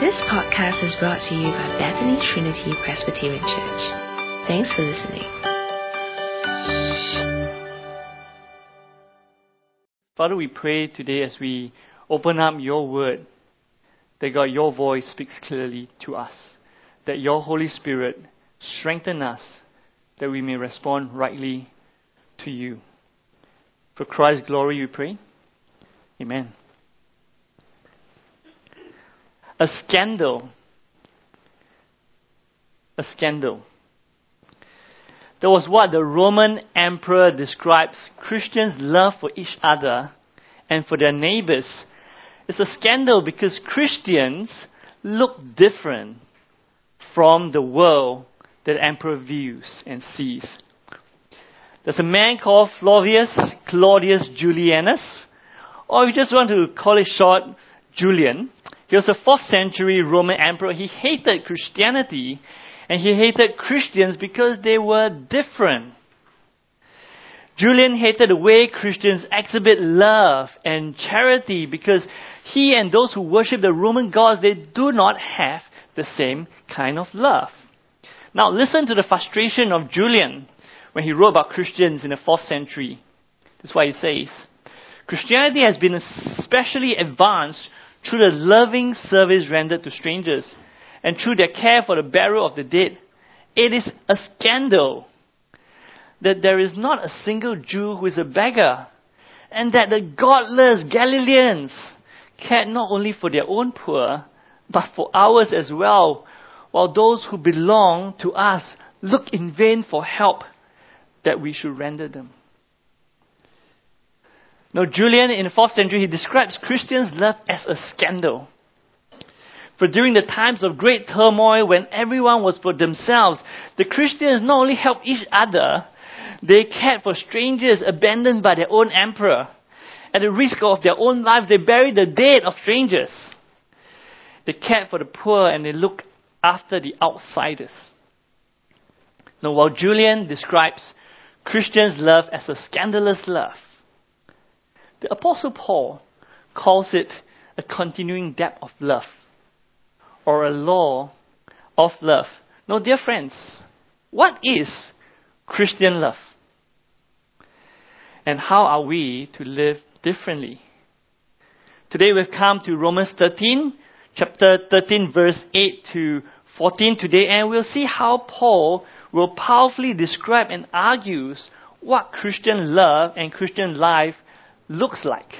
This podcast is brought to you by Bethany Trinity Presbyterian Church. Thanks for listening. Father, we pray today as we open up your word that God, your voice speaks clearly to us, that your Holy Spirit strengthen us that we may respond rightly to you. For Christ's glory we pray. Amen. A scandal. A scandal. That was what the Roman emperor describes Christians' love for each other and for their neighbors. It's a scandal because Christians look different from the world that the emperor views and sees. There's a man called Flavius Claudius Julianus, or if you just want to call it short, Julian. He was a 4th century Roman emperor. He hated Christianity and he hated Christians because they were different. Julian hated the way Christians exhibit love and charity because he and those who worship the Roman gods, they do not have the same kind of love. Now listen to the frustration of Julian when he wrote about Christians in the 4th century. That's why he says, Christianity has been especially advanced through the loving service rendered to strangers and through their care for the burial of the dead. It is a scandal that there is not a single Jew who is a beggar, and that the godless Galileans cared not only for their own poor, but for ours as well, while those who belong to us look in vain for help that we should render them. Now, Julian in the 4th century, he describes Christians' love as a scandal. For during the times of great turmoil, when everyone was for themselves, the Christians not only helped each other, they cared for strangers abandoned by their own emperor. At the risk of their own lives, they buried the dead of strangers. They cared for the poor and they looked after the outsiders. Now, while Julian describes Christians' love as a scandalous love, the Apostle Paul calls it a continuing depth of love or a law of love. Now, dear friends, what is Christian love? And how are we to live differently? Today we've come to Romans 13, chapter 13, verse 8 to 14 today, and we'll see how Paul will powerfully describe and argues what Christian love and Christian life looks like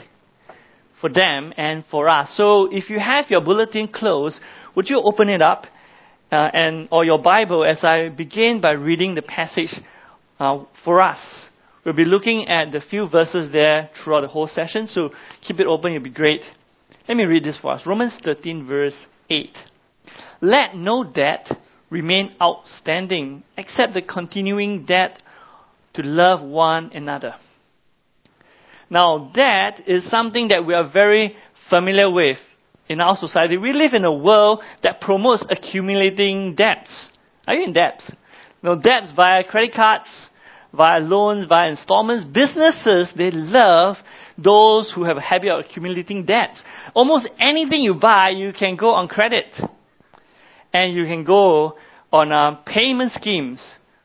for them and for us. So if you have your bulletin closed, would you open it up uh, and or your Bible as I begin by reading the passage uh, for us. We'll be looking at the few verses there throughout the whole session, so keep it open, it'll be great. Let me read this for us. Romans 13, verse 8. Let no debt remain outstanding except the continuing debt to love one another. Now, that is something that we are very familiar with in our society. We live in a world that promotes accumulating debts. Are you in debt? No debts via credit cards, via loans, via installments. Businesses, they love those who have a habit of accumulating debts. Almost anything you buy, you can go on credit. And you can go on uh, payment schemes.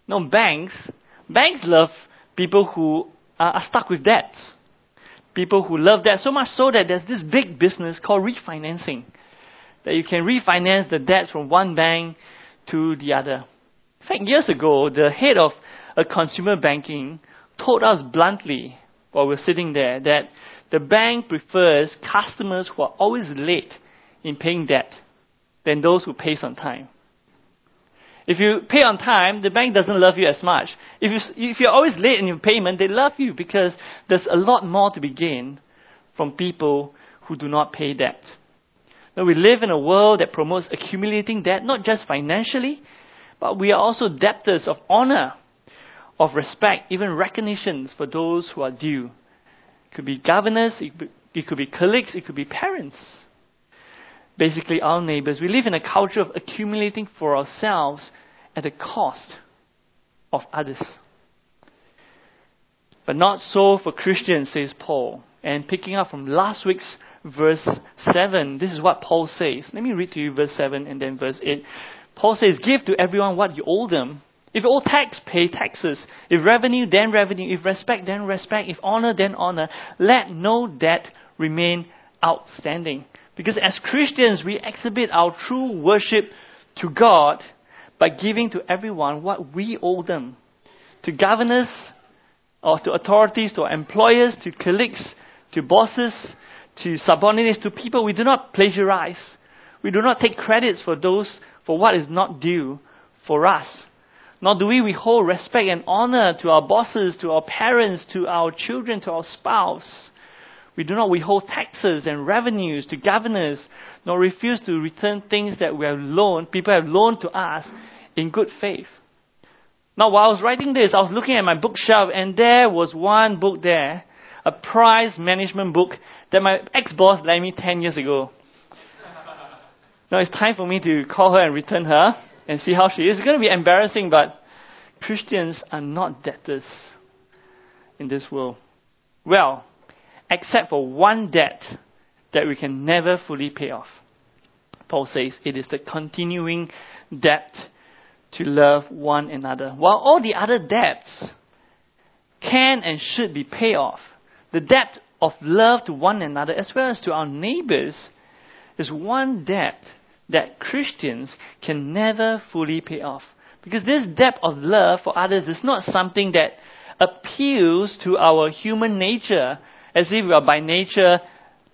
No, banks, banks love people who are stuck with debts people who love that so much so that there's this big business called refinancing. That you can refinance the debts from one bank to the other. In fact, years ago, the head of a consumer banking told us bluntly while we we're sitting there that the bank prefers customers who are always late in paying debt than those who pay on time. If you pay on time, the bank doesn't love you as much. If, you, if you're always late in your payment, they love you because there's a lot more to be gained from people who do not pay debt. Now, we live in a world that promotes accumulating debt, not just financially, but we are also debtors of honor, of respect, even recognitions for those who are due. It could be governors, it could be, it could be colleagues, it could be parents basically our neighbors. We live in a culture of accumulating for ourselves at the cost of others. But not so for Christians, says Paul. And picking up from last week's verse 7. This is what Paul says. Let me read to you verse 7 and then verse 8. Paul says, Give to everyone what you owe them. If you owe tax, pay taxes. If revenue, then revenue. If respect, then respect. If honor, then honor. Let no debt remain outstanding. Because as Christians, we exhibit our true worship to God by giving to everyone what we owe them. To governors, or to authorities, to employers, to colleagues, to bosses, to subordinates, to people, we do not plagiarize. We do not take credits for those, for what is not due for us. Nor do we withhold respect and honor to our bosses, to our parents, to our children, to our spouse. We do not withhold taxes and revenues to governors, nor refuse to return things that we have loaned, people have loaned to us in good faith. Now, while I was writing this, I was looking at my bookshelf, and there was one book there, a prize management book that my ex-boss lent me 10 years ago. now it's time for me to call her and return her and see how she is. It's going to be embarrassing, but Christians are not debtors in this world. Well, except for one debt that we can never fully pay off. Paul says it is the continuing debt to love one another. While all the other debts can and should be paid off, the debt of love to one another as well as to our neighbors is one debt that Christians can never fully pay off. Because this debt of love for others is not something that appeals to our human nature as if we are by nature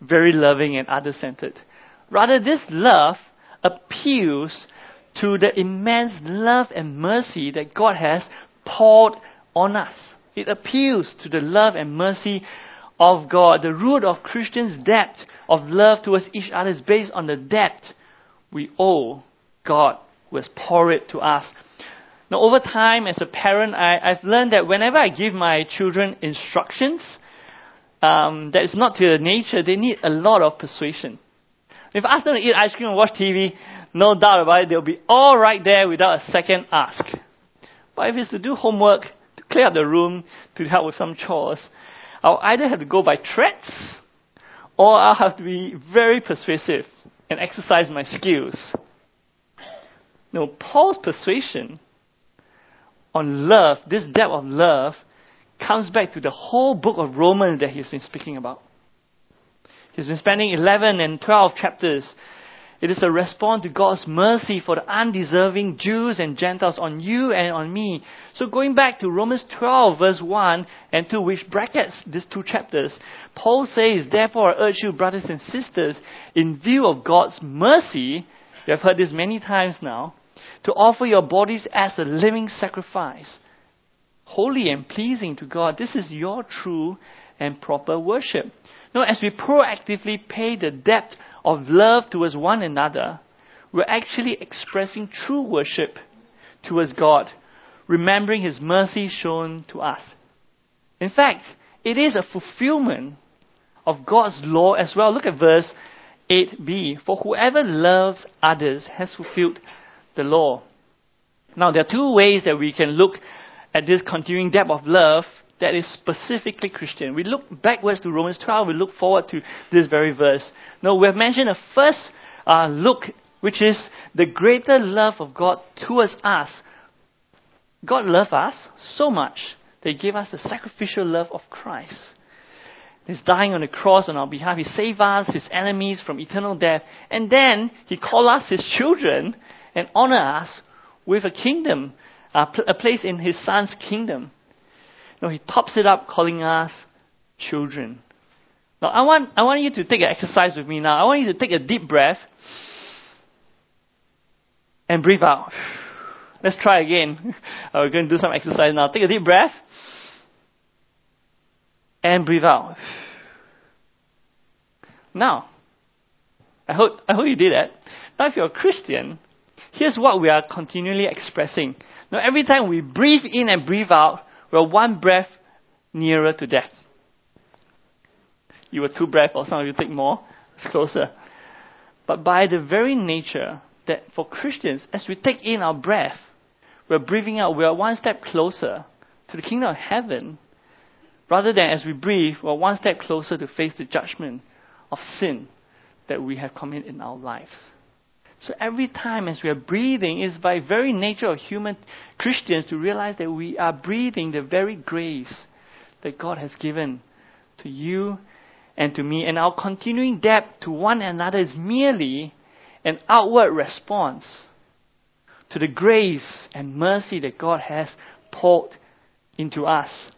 very loving and other centered. Rather, this love appeals to the immense love and mercy that God has poured on us. It appeals to the love and mercy of God. The root of Christians' debt of love towards each other is based on the debt we owe God who has poured it to us. Now, over time, as a parent, I, have learned that whenever I give my children instructions, um, that is not to their nature, they need a lot of persuasion. If I ask them to eat ice cream and watch TV, no doubt about it, they'll be all right there without a second ask. But if it's to do homework, to clear up the room, to help with some chores, I'll either have to go by threats or I'll have to be very persuasive and exercise my skills. No, Paul's persuasion on love, this depth of love, comes back to the whole book of Romans that he's been speaking about. He's been spending 11 and 12 chapters. It is a response to God's mercy for the undeserving Jews and Gentiles on you and on me. So going back to Romans 12 verse 1 and 2, which brackets these two chapters, Paul says, Therefore I urge you, brothers and sisters, in view of God's mercy, you have heard this many times now, to offer your bodies as a living sacrifice holy and pleasing to God. This is your true and proper worship. Now, as we proactively pay the debt of love towards one another, we're actually expressing true worship towards God, remembering His mercy shown to us. In fact, it is a fulfillment of God's law as well. Look at verse 8b. For whoever loves others has fulfilled the law. Now, there are two ways that we can look at this continuing depth of love that is specifically Christian. We look backwards to Romans 12, we look forward to this very verse. Now, we have mentioned a first uh, look, which is the greater love of God towards us. God loved us so much that He gave us the sacrificial love of Christ. He's dying on the cross on our behalf. He saved us, His enemies, from eternal death. And then He called us His children and honored us with a kingdom Uh, a place in his son's kingdom. No, he tops it up calling us children. Now, I want, I want you to take an exercise with me now. I want you to take a deep breath and breathe out. Let's try again. We're going to do some exercise now. Take a deep breath and breathe out. Now, I hope, I hope you did that. Now, if you're a Christian, here's what we are continually expressing. Now, every time we breathe in and breathe out, we're one breath nearer to death. You were two breaths, or some of you take more, it's closer. But by the very nature that for Christians, as we take in our breath, we're breathing out, we are one step closer to the kingdom of heaven, rather than as we breathe, we're one step closer to face the judgment of sin that we have committed in our lives. So every time as we are breathing, it's by very nature of human Christians to realize that we are breathing the very grace that God has given to you and to me. And our continuing debt to one another is merely an outward response to the grace and mercy that God has poured into us.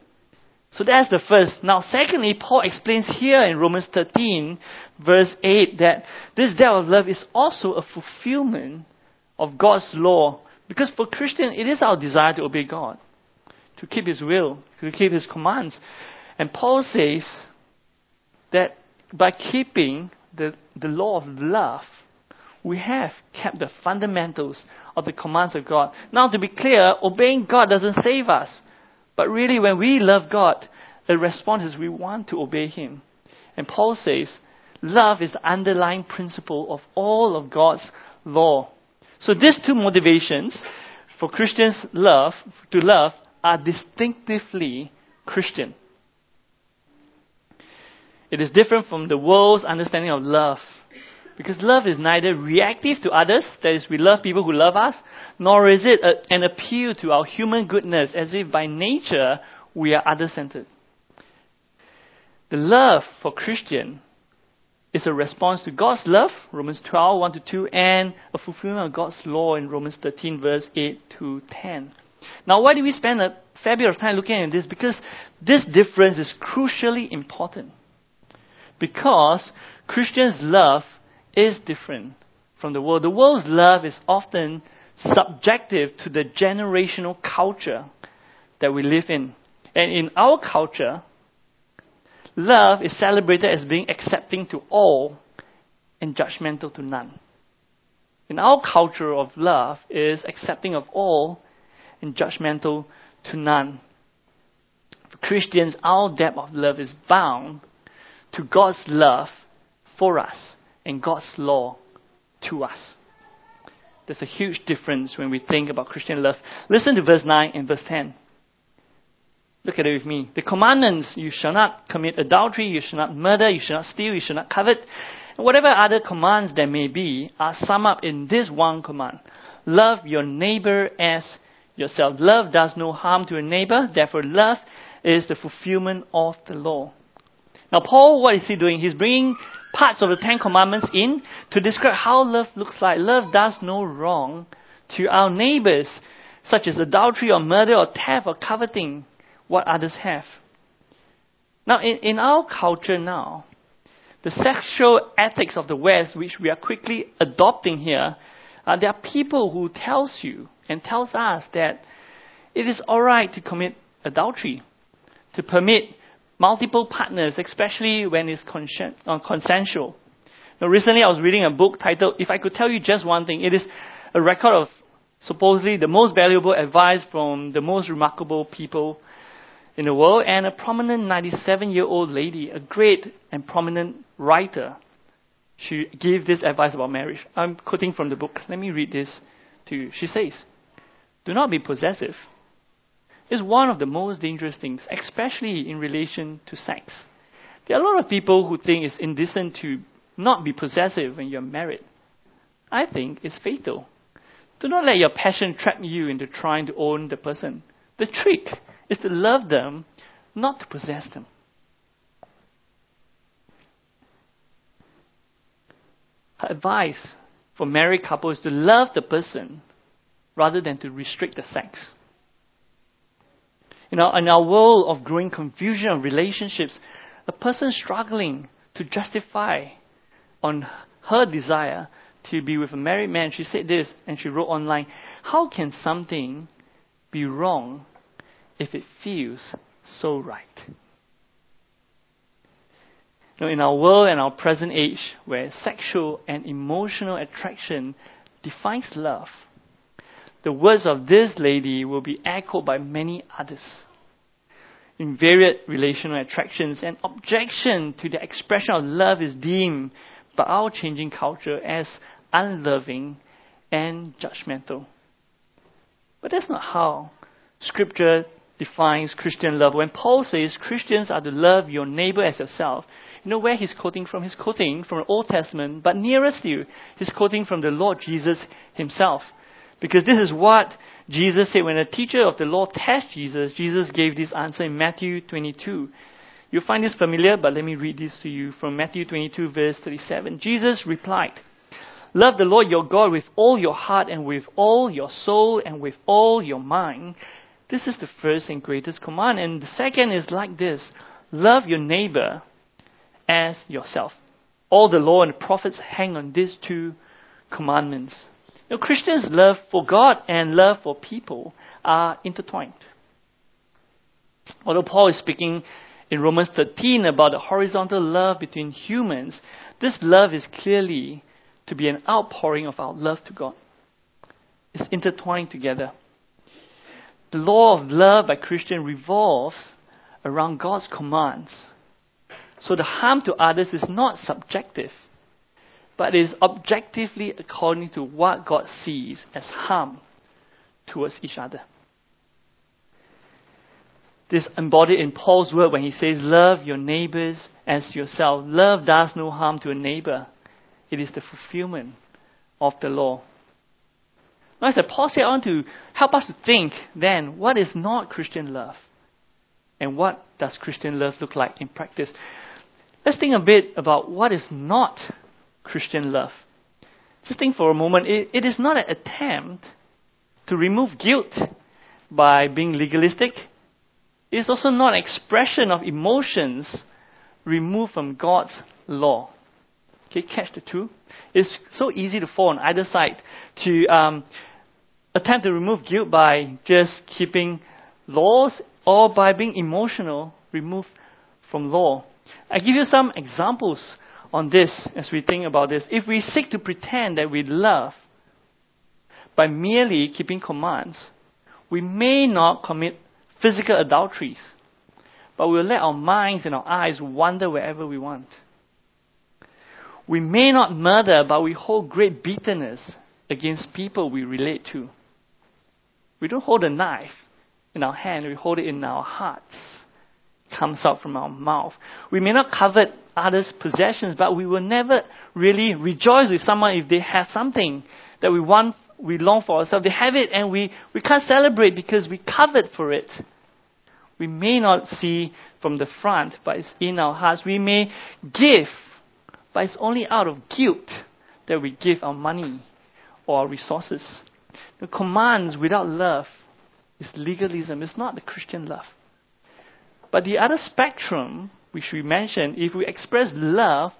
So that's the first. Now, secondly, Paul explains here in Romans 13, verse 8, that this debt of love is also a fulfillment of God's law. Because for Christians, it is our desire to obey God, to keep His will, to keep His commands. And Paul says that by keeping the, the law of love, we have kept the fundamentals of the commands of God. Now, to be clear, obeying God doesn't save us. But really, when we love God, the response is we want to obey Him. And Paul says, love is the underlying principle of all of God's law. So these two motivations for Christians love to love are distinctively Christian. It is different from the world's understanding of love. Because love is neither reactive to others, that is, we love people who love us, nor is it a, an appeal to our human goodness, as if by nature we are other centered. The love for Christian is a response to God's love, Romans 12, 1 to 2, and a fulfillment of God's law in Romans 13, verse 8 to 10. Now, why do we spend a fair bit of time looking at this? Because this difference is crucially important. Because Christians' love is different from the world. The world's love is often subjective to the generational culture that we live in. And in our culture, love is celebrated as being accepting to all and judgmental to none. In our culture of love is accepting of all and judgmental to none. For Christians, our depth of love is bound to God's love for us and God's law to us. There's a huge difference when we think about Christian love. Listen to verse 9 and verse 10. Look at it with me. The commandments you shall not commit adultery, you shall not murder, you shall not steal, you shall not covet, and whatever other commands there may be are summed up in this one command love your neighbor as yourself. Love does no harm to a neighbor, therefore, love is the fulfillment of the law. Now, Paul, what is he doing? He's bringing parts of the Ten Commandments in to describe how love looks like. Love does no wrong to our neighbors, such as adultery or murder or theft or coveting what others have. Now, in, in our culture now, the sexual ethics of the West, which we are quickly adopting here, uh, there are people who tells you and tells us that it is all right to commit adultery, to permit multiple partners, especially when it's uh, consensual. Now, recently I was reading a book titled "If I Could Tell You Just One Thing." It is a record of supposedly the most valuable advice from the most remarkable people in the world, and a prominent 97 year old lady, a great and prominent writer. She gave this advice about marriage. I'm quoting from the book. Let me read this to you. She says, Do not be possessive. It's one of the most dangerous things, especially in relation to sex. There are a lot of people who think it's indecent to not be possessive when you're married. I think it's fatal. Do not let your passion trap you into trying to own the person. The trick is to love them, not to possess them. Her advice for married couples is to love the person rather than to restrict the sex. You know, in our world of growing confusion of relationships, a person struggling to justify on her desire to be with a married man, she said this, and she wrote online, How can something be wrong if it feels so right. You know, in our world and our present age, where sexual and emotional attraction defines love, the words of this lady will be echoed by many others. In varied relational attractions, an objection to the expression of love is deemed by our changing culture as unloving and judgmental. But that's not how Scripture defines Christian love. When Paul says Christians are to love your neighbor as yourself, You know where he's quoting from? He's quoting from the Old Testament, but nearest to you, he's quoting from the Lord Jesus himself. Because this is what Jesus said when a teacher of the law tested Jesus. Jesus gave this answer in Matthew 22. You'll find this familiar, but let me read this to you from Matthew 22, verse 37. Jesus replied, Love the Lord your God with all your heart and with all your soul and with all your mind. This is the first and greatest command. And the second is like this love your neighbor as yourself. All the law and the prophets hang on these two commandments. You know, Christians' love for God and love for people are intertwined. Although Paul is speaking in Romans 13 about the horizontal love between humans, this love is clearly to be an outpouring of our love to God. It's intertwined together. The law of love by Christian revolves around God's commands. So the harm to others is not subjective, but is objectively according to what God sees as harm towards each other. This embodied in Paul's word when he says, Love your neighbors as yourself. Love does no harm to a neighbor. It is the fulfillment of the law. Now, as Paul said, want to help us to think then what is not Christian love? And what does Christian love look like in practice? Let's think a bit about what is not Christian love. Just think for a moment. it, it is not an attempt to remove guilt by being legalistic It is also not an expression of emotions removed from God's law. Okay, catch the two. It's so easy to fall on either side to um, attempt to remove guilt by just keeping laws or by being emotional removed from law. I give you some examples on this as we think about this. If we seek to pretend that we love by merely keeping commands, we may not commit physical adulteries, but we'll let our minds and our eyes wander wherever we want. We may not murder, but we hold great bitterness against people we relate to. We don't hold a knife in our hand, we hold it in our hearts. Comes out from our mouth. We may not covet others' possessions, but we will never really rejoice with someone if they have something that we want we long for ourselves. They have it and we, we can't celebrate because we covet for it. We may not see from the front, but it's in our hearts. We may give, but it's only out of guilt that we give our money or our resources. The commands without love is legalism. It's not the Christian love. But the other spectrum, which we mentioned, if we express love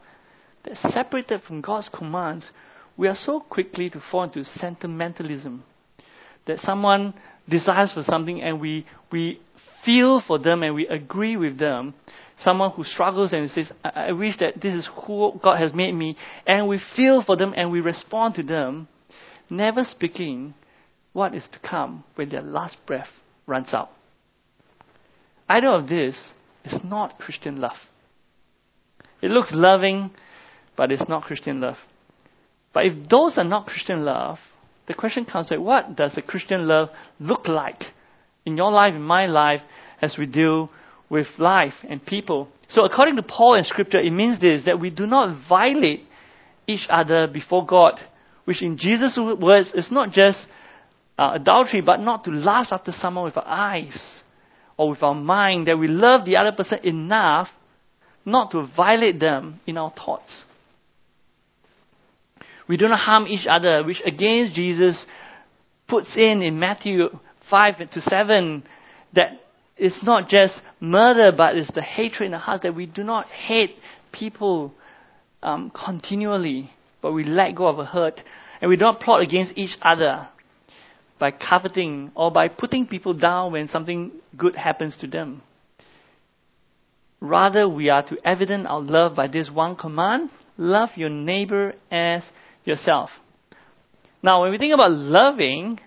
that's separated from God's commands, we are so quickly to fall into sentimentalism. That someone desires for something and we, we feel for them and we agree with them. Someone who struggles and says, I, I wish that this is who God has made me, and we feel for them and we respond to them, never speaking what is to come when their last breath runs out. Either of this is not Christian love. It looks loving, but it's not Christian love. But if those are not Christian love, the question comes like, what does a Christian love look like in your life, in my life, as we deal with life and people? So according to Paul in Scripture, it means this, that we do not violate each other before God, which in Jesus' words is not just uh, adultery, but not to lust after someone with our eyes or with our mind, that we love the other person enough not to violate them in our thoughts. We do not harm each other, which against Jesus puts in in Matthew 5 to 7 that it's not just murder, but it's the hatred in the heart that we do not hate people um, continually, but we let go of a hurt. And we don't plot against each other by coveting or by putting people down when something good happens to them. Rather, we are to evidence our love by this one command love your neighbor as yourself. Now, when we think about loving,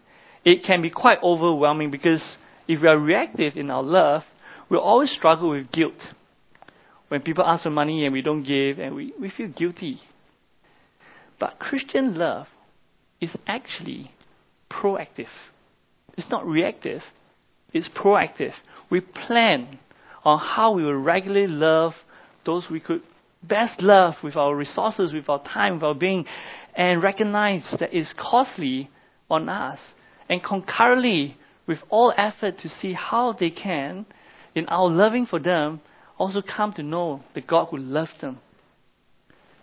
it can be quite overwhelming because if we are reactive in our love, we'll always struggle with guilt. When people ask for money and we don't give, and we, we feel guilty. But Christian love is actually proactive. It's not reactive, it's proactive. We plan on how we will regularly love those we could best love with our resources, with our time, with our being, and recognize that it's costly on us. And concurrently, with all effort to see how they can, in our loving for them, also come to know the God who loves them.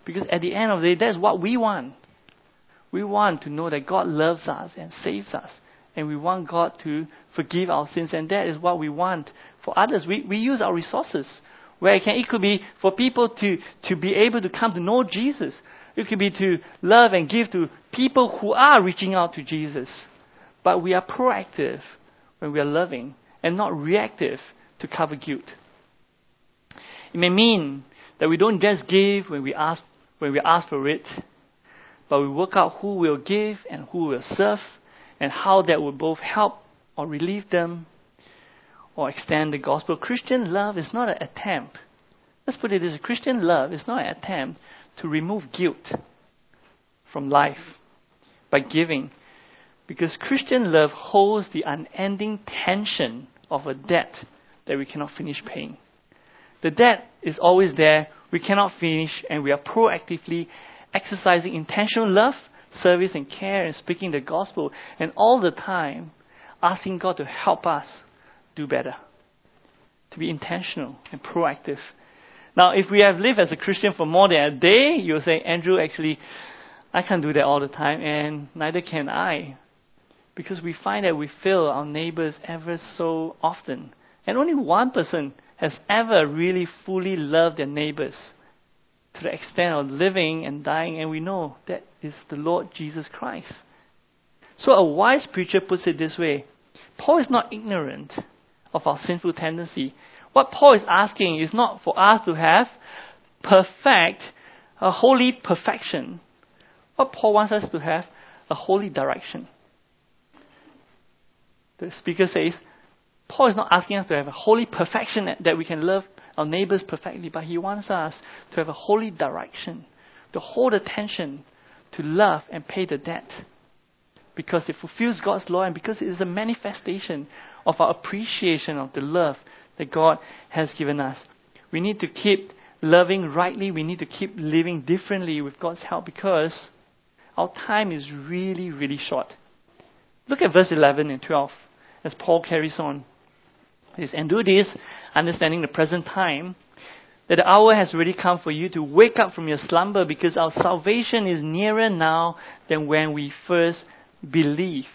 Because at the end of the day, that's what we want. We want to know that God loves us and saves us. And we want God to forgive our sins. And that is what we want for others. We, we use our resources. Where it, can, it could be for people to, to be able to come to know Jesus. It could be to love and give to people who are reaching out to Jesus. But we are proactive when we are loving and not reactive to cover guilt. It may mean that we don't just give when we ask, when we ask for it, but we work out who will give and who will serve and how that will both help or relieve them or extend the gospel. Christian love is not an attempt. Let's put it this way Christian love is not an attempt to remove guilt from life by giving. Because Christian love holds the unending tension of a debt that we cannot finish paying. The debt is always there, we cannot finish, and we are proactively exercising intentional love, service, and care, and speaking the gospel, and all the time asking God to help us do better. To be intentional and proactive. Now, if we have lived as a Christian for more than a day, you'll say, Andrew, actually, I can't do that all the time, and neither can I. Because we find that we fail our neighbors ever so often. And only one person has ever really fully loved their neighbors to the extent of living and dying, and we know that is the Lord Jesus Christ. So a wise preacher puts it this way Paul is not ignorant of our sinful tendency. What Paul is asking is not for us to have perfect, a holy perfection. What Paul wants us to have a holy direction. The speaker says, Paul is not asking us to have a holy perfection that we can love our neighbors perfectly, but he wants us to have a holy direction, to hold attention, to love and pay the debt. Because it fulfills God's law and because it is a manifestation of our appreciation of the love that God has given us. We need to keep loving rightly. We need to keep living differently with God's help because our time is really, really short. Look at verse 11 and 12 as Paul carries on. Says, and do this, understanding the present time, that the hour has already come for you to wake up from your slumber because our salvation is nearer now than when we first believed.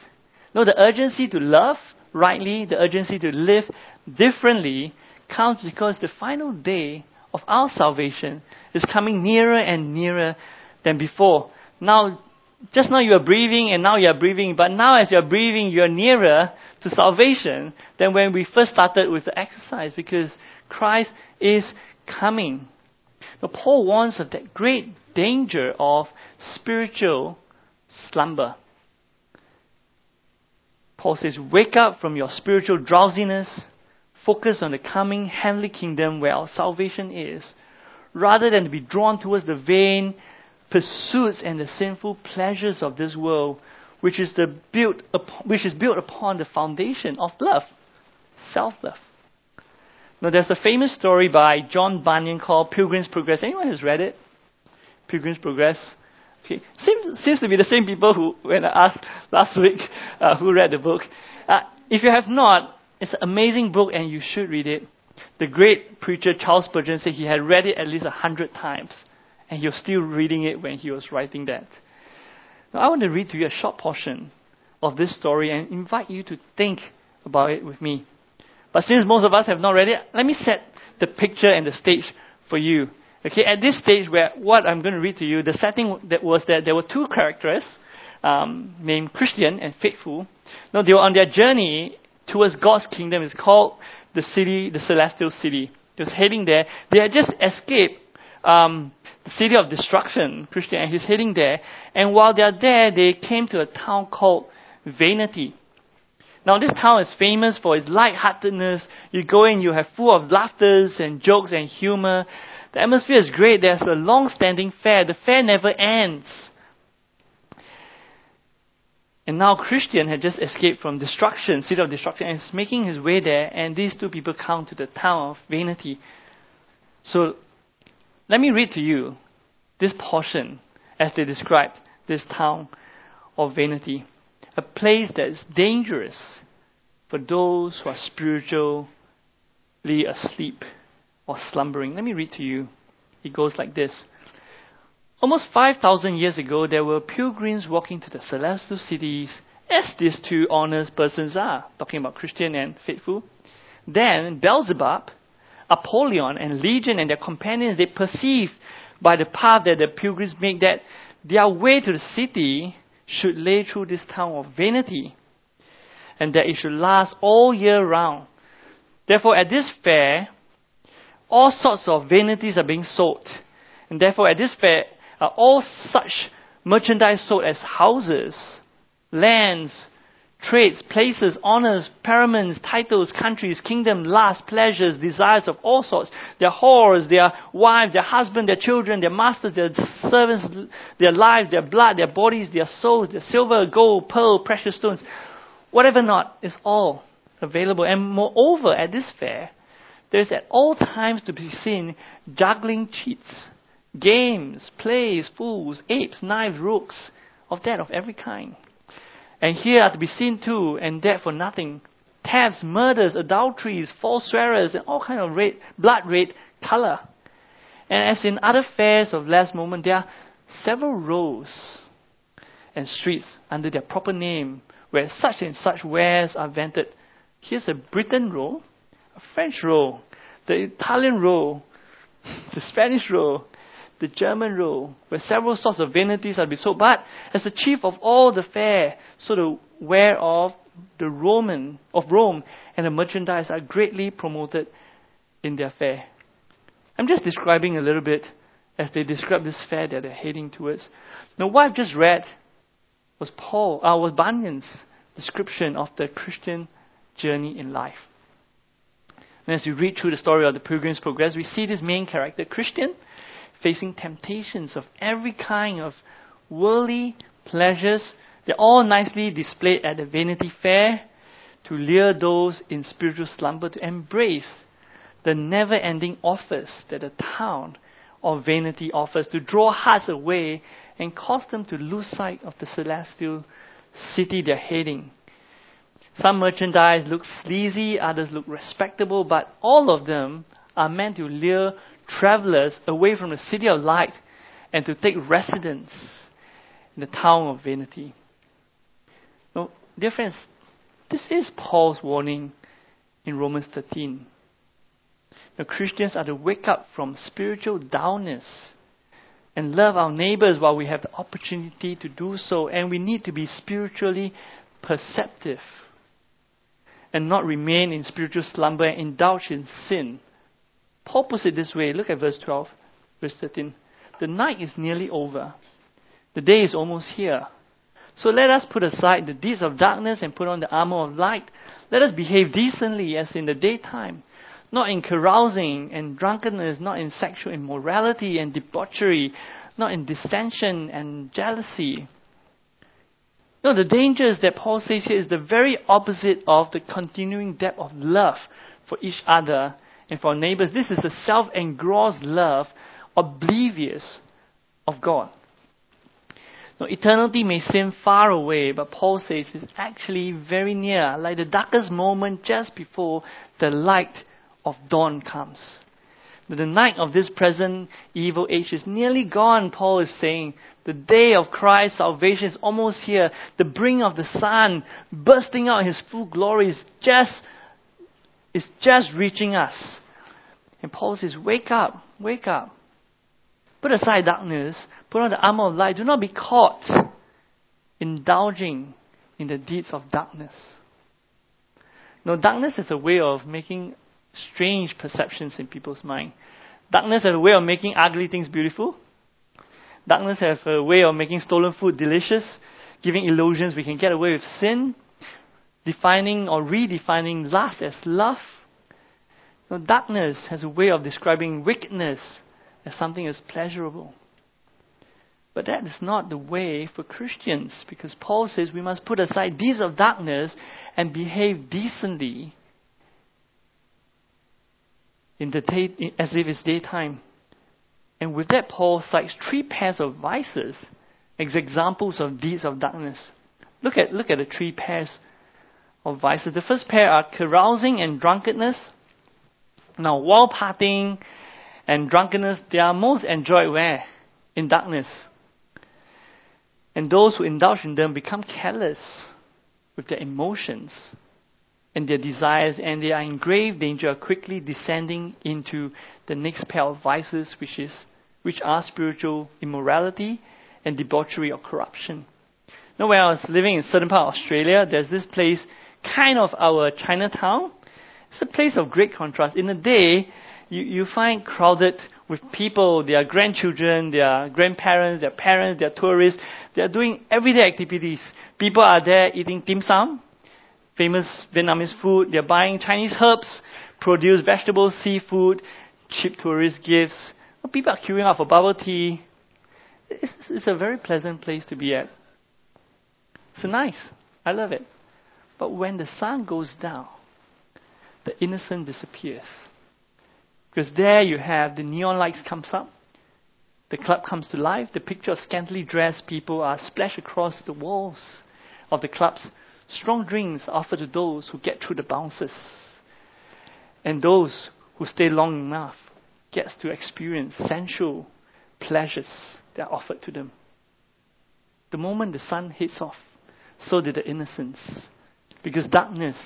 No, the urgency to love rightly, the urgency to live differently comes because the final day of our salvation is coming nearer and nearer than before. Now, just now you are breathing and now you are breathing, but now as you are breathing, you are nearer to salvation than when we first started with the exercise because Christ is coming. Now, Paul warns of that great danger of spiritual slumber. Paul says, Wake up from your spiritual drowsiness, focus on the coming heavenly kingdom where our salvation is, rather than to be drawn towards the vain pursuits and the sinful pleasures of this world which is, the built upon, which is built upon the foundation of love, self-love. Now, there's a famous story by John Bunyan called Pilgrim's Progress. Anyone has read it? Pilgrim's Progress. Okay. Seems, seems to be the same people who, when I asked last week, uh, who read the book. Uh, if you have not, it's an amazing book and you should read it. The great preacher Charles Spurgeon said he had read it at least a hundred times, and he was still reading it when he was writing that. Now, I want to read to you a short portion of this story and invite you to think about it with me. But since most of us have not read it, let me set the picture and the stage for you. Okay, at this stage, where what I'm going to read to you, the setting that was that there were two characters um, named Christian and Faithful. Now they were on their journey towards God's kingdom. It's called the city, the celestial city. They was heading there. They had just escaped um, the city of destruction, Christian, and he's heading there. And while they're there, they came to a town called Vanity. Now, this town is famous for its lightheartedness. You go in, you have full of laughters and jokes and humor. The atmosphere is great. There's a long-standing fair. The fair never ends. And now Christian had just escaped from destruction, city of destruction, and is making his way there. And these two people come to the town of Vanity. So let me read to you this portion as they described this town of vanity, a place that is dangerous for those who are spiritually asleep or slumbering. Let me read to you. It goes like this. Almost 5,000 years ago, there were pilgrims walking to the celestial cities, as these two honest persons are, talking about Christian and faithful. Then Beelzebub, Apollyon, and Legion and their companions, they perceived by the path that the pilgrims make that their way to the city should lay through this town of vanity, and that it should last all year round. Therefore, at this fair, all sorts of vanities are being sold. And therefore, at this fair, are all such merchandise sold as houses, lands, trades, places, honors, paraments, titles, countries, kingdom, lusts, pleasures, desires of all sorts, their whores, their wives, their husband, their children, their masters, their servants, their lives, their blood, their bodies, their souls, their silver, gold, pearl, precious stones, whatever not, is all available. And moreover, at this fair, there is at all times to be seen juggling cheats, games, plays, fools, apes, knives, rooks, of that of every kind. And here are to be seen too, and that for nothing. Thefts, murders, adulteries, false swearers, and all kind of red, blood red color. And as in other fairs of last moment, there are several rows and streets under their proper name where such and such wares are vented. Here's a Britain row, a French row, the Italian row, the Spanish row, the German row, where several sorts of vanities are to be sold. But as the chief of all the fair, so the ware of the Roman of Rome and the merchandise are greatly promoted in their fair. I'm just describing a little bit as they describe this fair that they're heading towards. Now, what I've just read was Paul, uh, was Bunyan's description of the Christian journey in life. And as we read through the story of the Pilgrim's Progress, we see this main character, Christian, facing temptations of every kind of worldly pleasures. They're all nicely displayed at the Vanity Fair to lure those in spiritual slumber to embrace the never ending offers that the town of vanity offers to draw hearts away and cause them to lose sight of the celestial city they're heading. Some merchandise looks sleazy, others look respectable, but all of them are meant to lure travelers away from the city of light and to take residence in the town of vanity. Now, dear friends, this is Paul's warning in Romans 13. Now, Christians are to wake up from spiritual downness and love our neighbors while we have the opportunity to do so, and we need to be spiritually perceptive and not remain in spiritual slumber and indulge in sin Paul puts it this way look at verse 12, verse 13. The night is nearly over, the day is almost here. So let us put aside the deeds of darkness and put on the armor of light. Let us behave decently as in the daytime, not in carousing and drunkenness, not in sexual immorality and debauchery, not in dissension and jealousy. No, the dangers that Paul says here is the very opposite of the continuing depth of love for each other and for our neighbors. This is a self engrossed love, oblivious of God. Now, eternity may seem far away, but Paul says it's actually very near, like the darkest moment just before the light of dawn comes. The night of this present evil age is nearly gone, Paul is saying. The day of Christ's salvation is almost here. The bring of the sun bursting out in his full glory is just is just reaching us. And Paul says, Wake up, wake up. Put aside darkness, put on the armor of light. Do not be caught indulging in the deeds of darkness. Now, darkness is a way of making strange perceptions in people's mind. Darkness has a way of making ugly things beautiful. Darkness has a way of making stolen food delicious, giving illusions we can get away with sin, defining or redefining lust as love. Now, darkness has a way of describing wickedness as something as pleasurable. But that is not the way for Christians, because Paul says we must put aside deeds of darkness and behave decently in the day, as if it's daytime. And with that, Paul cites three pairs of vices as examples of deeds of darkness. Look at, look at the three pairs of vices. The first pair are carousing and drunkenness. Now, while partying and drunkenness, they are most enjoyed where? In darkness. And those who indulge in them become careless with their emotions and their desires, and they are in grave danger of quickly descending into the next pair of vices, which is which are spiritual immorality and debauchery or corruption. Now, when I was living in a certain part of Australia, there's this place, kind of our Chinatown. It's a place of great contrast. In the day, you, you find crowded with people, their grandchildren, their grandparents, their parents, their tourists. They are doing everyday activities. People are there eating dim sum, famous Vietnamese food. They're buying Chinese herbs, produce vegetables, seafood, cheap tourist gifts. People are queuing up for bubble tea. It's, it's a very pleasant place to be at. It's nice. I love it. But when the sun goes down, the innocent disappears. Because there you have the neon lights comes up, the club comes to life, the picture of scantily dressed people are splashed across the walls of the clubs. Strong drinks offered to those who get through the bounces. And those who stay long enough gets to experience sensual pleasures that are offered to them. The moment the sun hits off, so did the innocents. Because darkness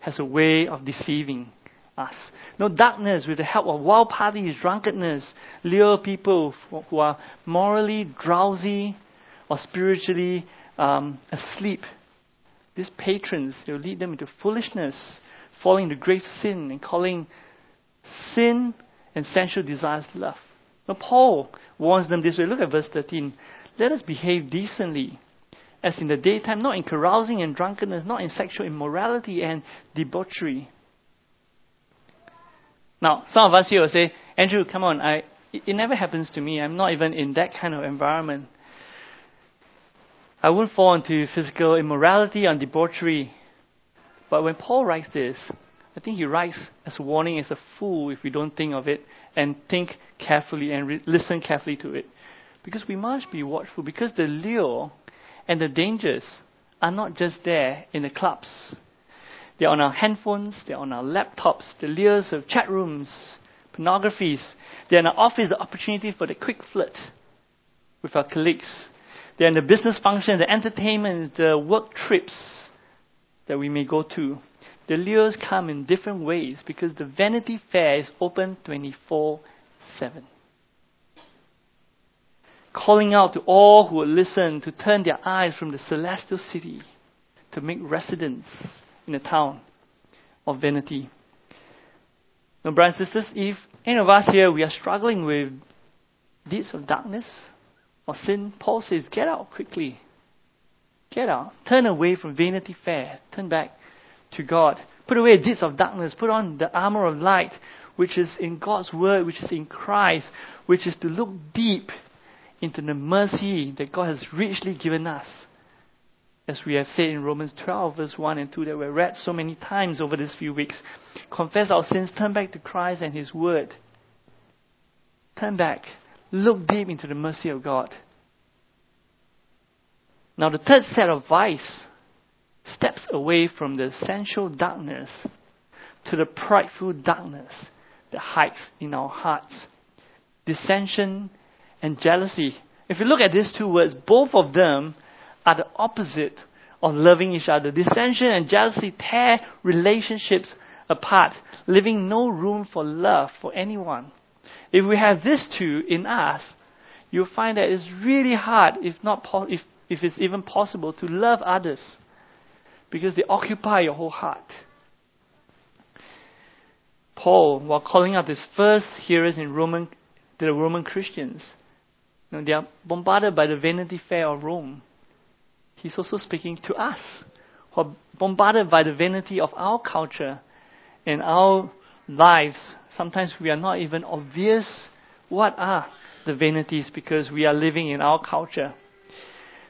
has a way of deceiving us. No darkness, with the help of wild parties, drunkenness, lure people who are morally drowsy or spiritually um, asleep. These patrons, they'll lead them into foolishness, falling into grave sin, and calling sin and sensual desires love. Now, Paul warns them this way. Look at verse 13. Let us behave decently, as in the daytime, not in carousing and drunkenness, not in sexual immorality and debauchery. Now, some of us here will say, Andrew, come on, I, it, never happens to me. I'm not even in that kind of environment. I wouldn't fall into physical immorality and debauchery. But when Paul writes this, I think he writes as a warning as a fool if we don't think of it and think carefully and re- listen carefully to it. Because we must be watchful, because the lure and the dangers are not just there in the clubs. They're on our handphones, they're on our laptops, the lures of chat rooms, pornographies. They're in our office, the opportunity for the quick flirt with our colleagues. They're in the business function, the entertainment, the work trips that we may go to. The lures come in different ways because the Vanity Fair is open 24 7. Calling out to all who will listen to turn their eyes from the celestial city to make residence in the town of vanity. Now, brothers and sisters, if any of us here we are struggling with deeds of darkness or sin, Paul says, get out quickly. Get out. Turn away from vanity fair. Turn back to God. Put away deeds of darkness. Put on the armor of light, which is in God's word, which is in Christ, which is to look deep into the mercy that God has richly given us. As we have said in Romans 12, verse 1 and 2, that we've read so many times over these few weeks. Confess our sins, turn back to Christ and His Word. Turn back. Look deep into the mercy of God. Now, the third set of vice steps away from the sensual darkness to the prideful darkness that hides in our hearts. Dissension and jealousy. If you look at these two words, both of them are the opposite of loving each other. Dissension and jealousy tear relationships apart, leaving no room for love for anyone. If we have these two in us, you'll find that it's really hard, if not po- if, if it's even possible, to love others because they occupy your whole heart. Paul, while calling out his first hearers in Roman, the Roman Christians, know, they are bombarded by the vanity fair of Rome. He's also speaking to us, who are bombarded by the vanity of our culture and our lives. Sometimes we are not even obvious what are the vanities because we are living in our culture.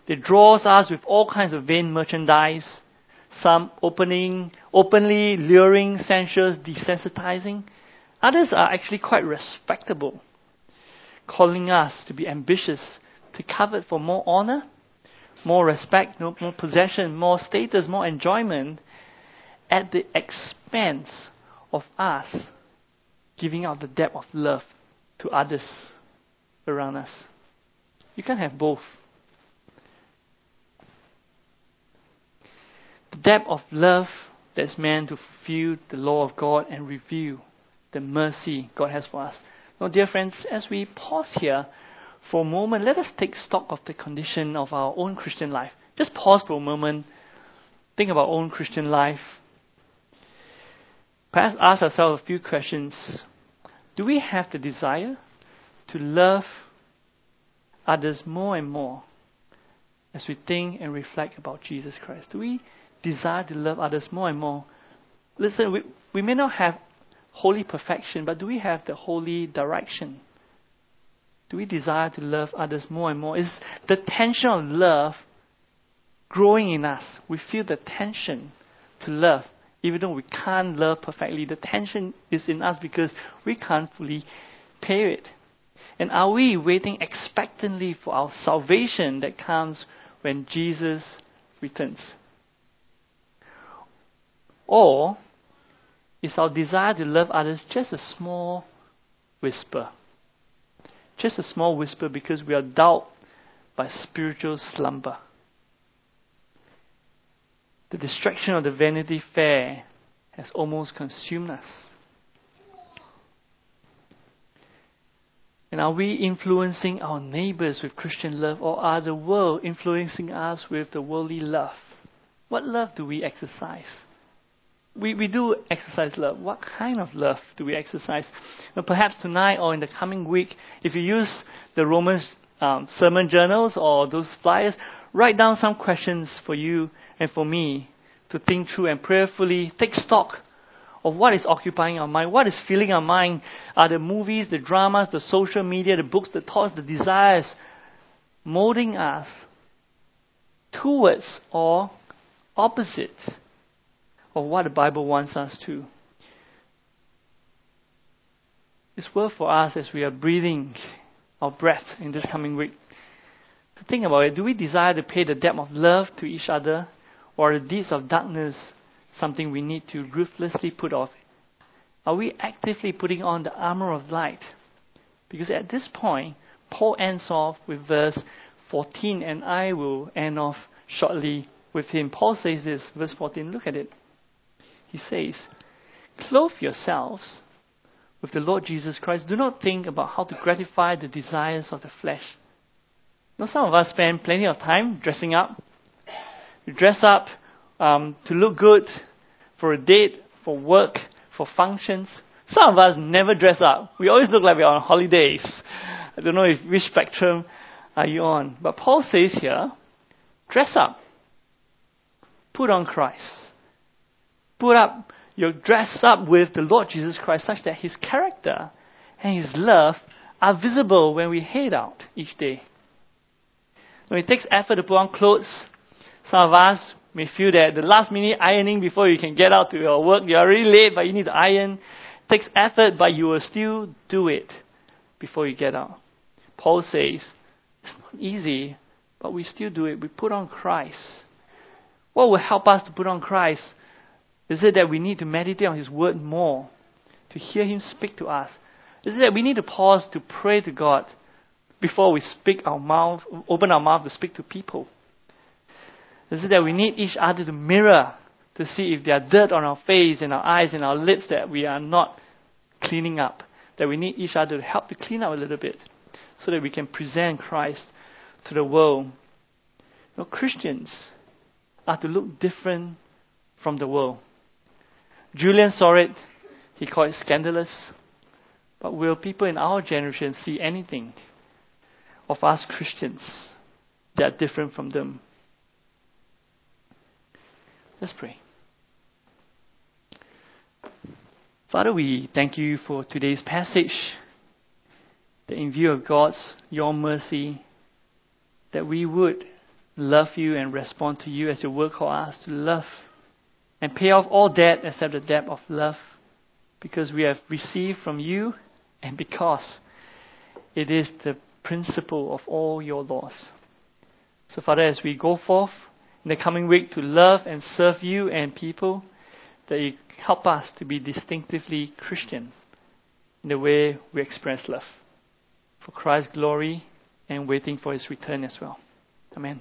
It draws us with all kinds of vain merchandise, some opening, openly luring, sensuous, desensitizing. Others are actually quite respectable. Calling us to be ambitious, to covet for more honor, more respect, more possession, more status, more enjoyment, at the expense of us giving out the depth of love to others around us. You can't have both. The depth of love that's meant to fulfill the law of God and reveal the mercy God has for us. Now, dear friends, as we pause here for a moment, let us take stock of the condition of our own Christian life. Just pause for a moment, think about our own Christian life. Perhaps ask ourselves a few questions. Do we have the desire to love others more and more as we think and reflect about Jesus Christ? Do we desire to love others more and more? Listen, we, we may not have holy perfection, but do we have the holy direction? Do we desire to love others more and more? Is the tension of love growing in us? We feel the tension to love, even though we can't love perfectly. The tension is in us because we can't fully pay it. And are we waiting expectantly for our salvation that comes when Jesus returns? Or is our desire to love others just a small whisper? Just a small whisper because we are dulled by spiritual slumber. The distraction of the Vanity Fair has almost consumed us. And are we influencing our neighbors with Christian love, or are the world influencing us with the worldly love? What love do we exercise? We, we do exercise love. What kind of love do we exercise? Well, perhaps tonight or in the coming week, if you use the Romans um, sermon journals or those flyers, write down some questions for you and for me to think through and prayerfully take stock of what is occupying our mind, what is filling our mind. Are the movies, the dramas, the social media, the books, the thoughts, the desires molding us towards or opposite of what the Bible wants us to. It's worth for us as we are breathing our breath in this coming week to think about it. Do we desire to pay the debt of love to each other, or the deeds of darkness something we need to ruthlessly put off? Are we actively putting on the armor of light? Because at this point, Paul ends off with verse 14, and I will end off shortly with him. Paul says this, verse 14, look at it he says, Clothe yourselves with the Lord Jesus Christ. Do not think about how to gratify the desires of the flesh. Know, some of us spend plenty of time dressing up. We dress up um, to look good for a date, for work, for functions. Some of us never dress up. We always look like we're on holidays. I don't know if which spectrum are you on. But Paul says here, dress up. Put on Christ put up, you dress up with the Lord Jesus Christ such that his character and his love are visible when we head out each day. When it takes effort to put on clothes, some of us may feel that the last minute ironing before you can get out to your work, you're already late, but you need to iron. It takes effort, but you will still do it before you get out. Paul says, it's not easy, but we still do it. We put on Christ. What will help us to put on Christ? Is it that we need to meditate on His Word more, to hear Him speak to us? Is it that we need to pause to pray to God before we speak our mouth, open our mouth to speak to people? Is it that we need each other to mirror to see if there are dirt on our face and our eyes and our lips that we are not cleaning up? That we need each other to help to clean up a little bit so that we can present Christ to the world. You know, Christians are to look different from the world. Julian saw it, he called it scandalous. But will people in our generation see anything of us Christians that are different from them? Let's pray. Father, we thank you for today's passage. That in view of God's, your mercy, that we would love you and respond to you as your word calls us to love and pay off all debt except the debt of love because we have received from you and because it is the principle of all your laws. So, Father, as we go forth in the coming week to love and serve you and people, that you help us to be distinctively Christian in the way we express love for Christ's glory and waiting for his return as well. Amen.